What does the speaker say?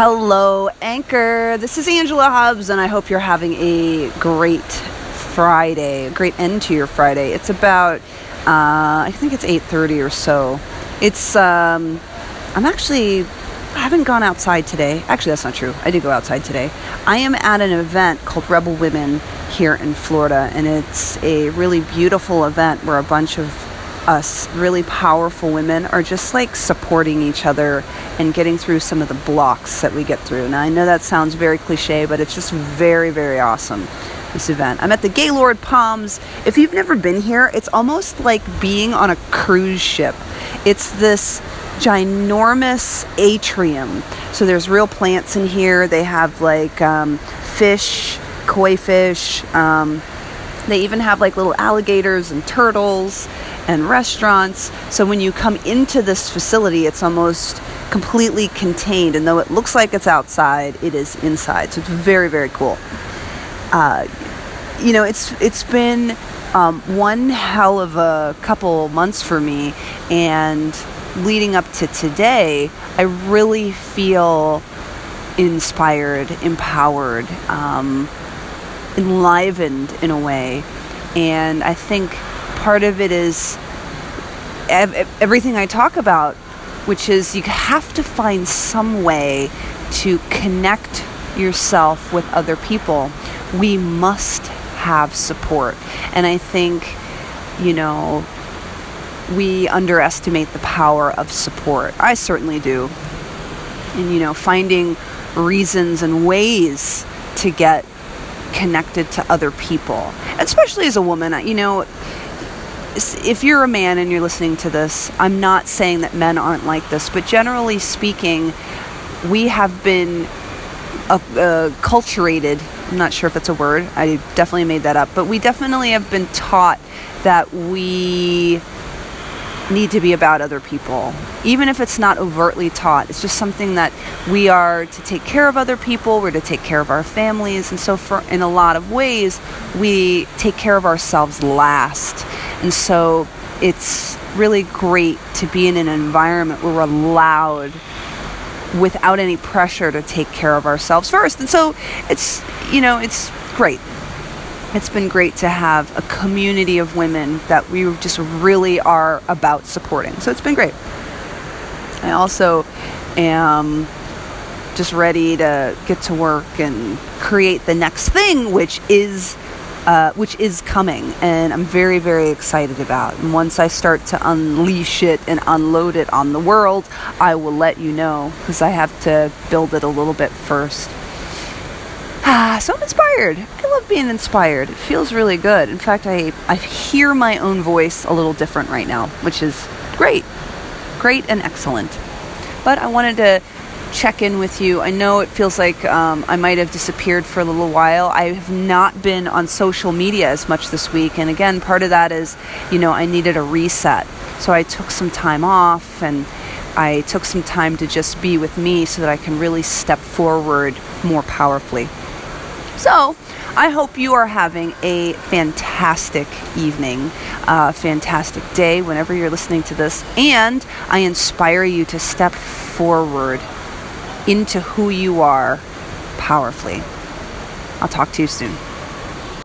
Hello, Anchor. This is Angela Hubbs, and I hope you're having a great Friday, a great end to your Friday. It's about, uh, I think it's 8:30 or so. It's, um, I'm actually, I haven't gone outside today. Actually, that's not true. I did go outside today. I am at an event called Rebel Women here in Florida, and it's a really beautiful event where a bunch of us really powerful women are just like supporting each other and getting through some of the blocks that we get through. Now, I know that sounds very cliche, but it's just very, very awesome. This event. I'm at the Gaylord Palms. If you've never been here, it's almost like being on a cruise ship. It's this ginormous atrium. So there's real plants in here. They have like um, fish, koi fish. Um, they even have like little alligators and turtles and restaurants. So when you come into this facility, it's almost completely contained. And though it looks like it's outside, it is inside. So it's very, very cool. Uh, you know, it's it's been um, one hell of a couple months for me, and leading up to today, I really feel inspired, empowered, um, enlivened in a way. And I think part of it is ev- everything I talk about, which is you have to find some way to connect yourself with other people. We must have support. And I think, you know, we underestimate the power of support. I certainly do. And, you know, finding reasons and ways to get connected to other people, especially as a woman, you know, if you're a man and you're listening to this, I'm not saying that men aren't like this, but generally speaking, we have been uh, uh. I'm not sure if it's a word. I definitely made that up, but we definitely have been taught that we need to be about other people. Even if it's not overtly taught, it's just something that we are to take care of other people, we're to take care of our families, and so for in a lot of ways, we take care of ourselves last. And so it's really great to be in an environment where we're allowed without any pressure to take care of ourselves first. And so it's, you know, it's great. It's been great to have a community of women that we just really are about supporting. So it's been great. I also am just ready to get to work and create the next thing, which is uh, which is coming, and I'm very, very excited about. And once I start to unleash it and unload it on the world, I will let you know because I have to build it a little bit first. Ah, so I'm inspired. I love being inspired. It feels really good. In fact, I, I hear my own voice a little different right now, which is great. Great and excellent. But I wanted to check in with you. I know it feels like um, I might have disappeared for a little while. I have not been on social media as much this week. And again, part of that is, you know, I needed a reset. So I took some time off and I took some time to just be with me so that I can really step forward more powerfully. So, I hope you are having a fantastic evening, a fantastic day whenever you're listening to this, and I inspire you to step forward into who you are powerfully. I'll talk to you soon.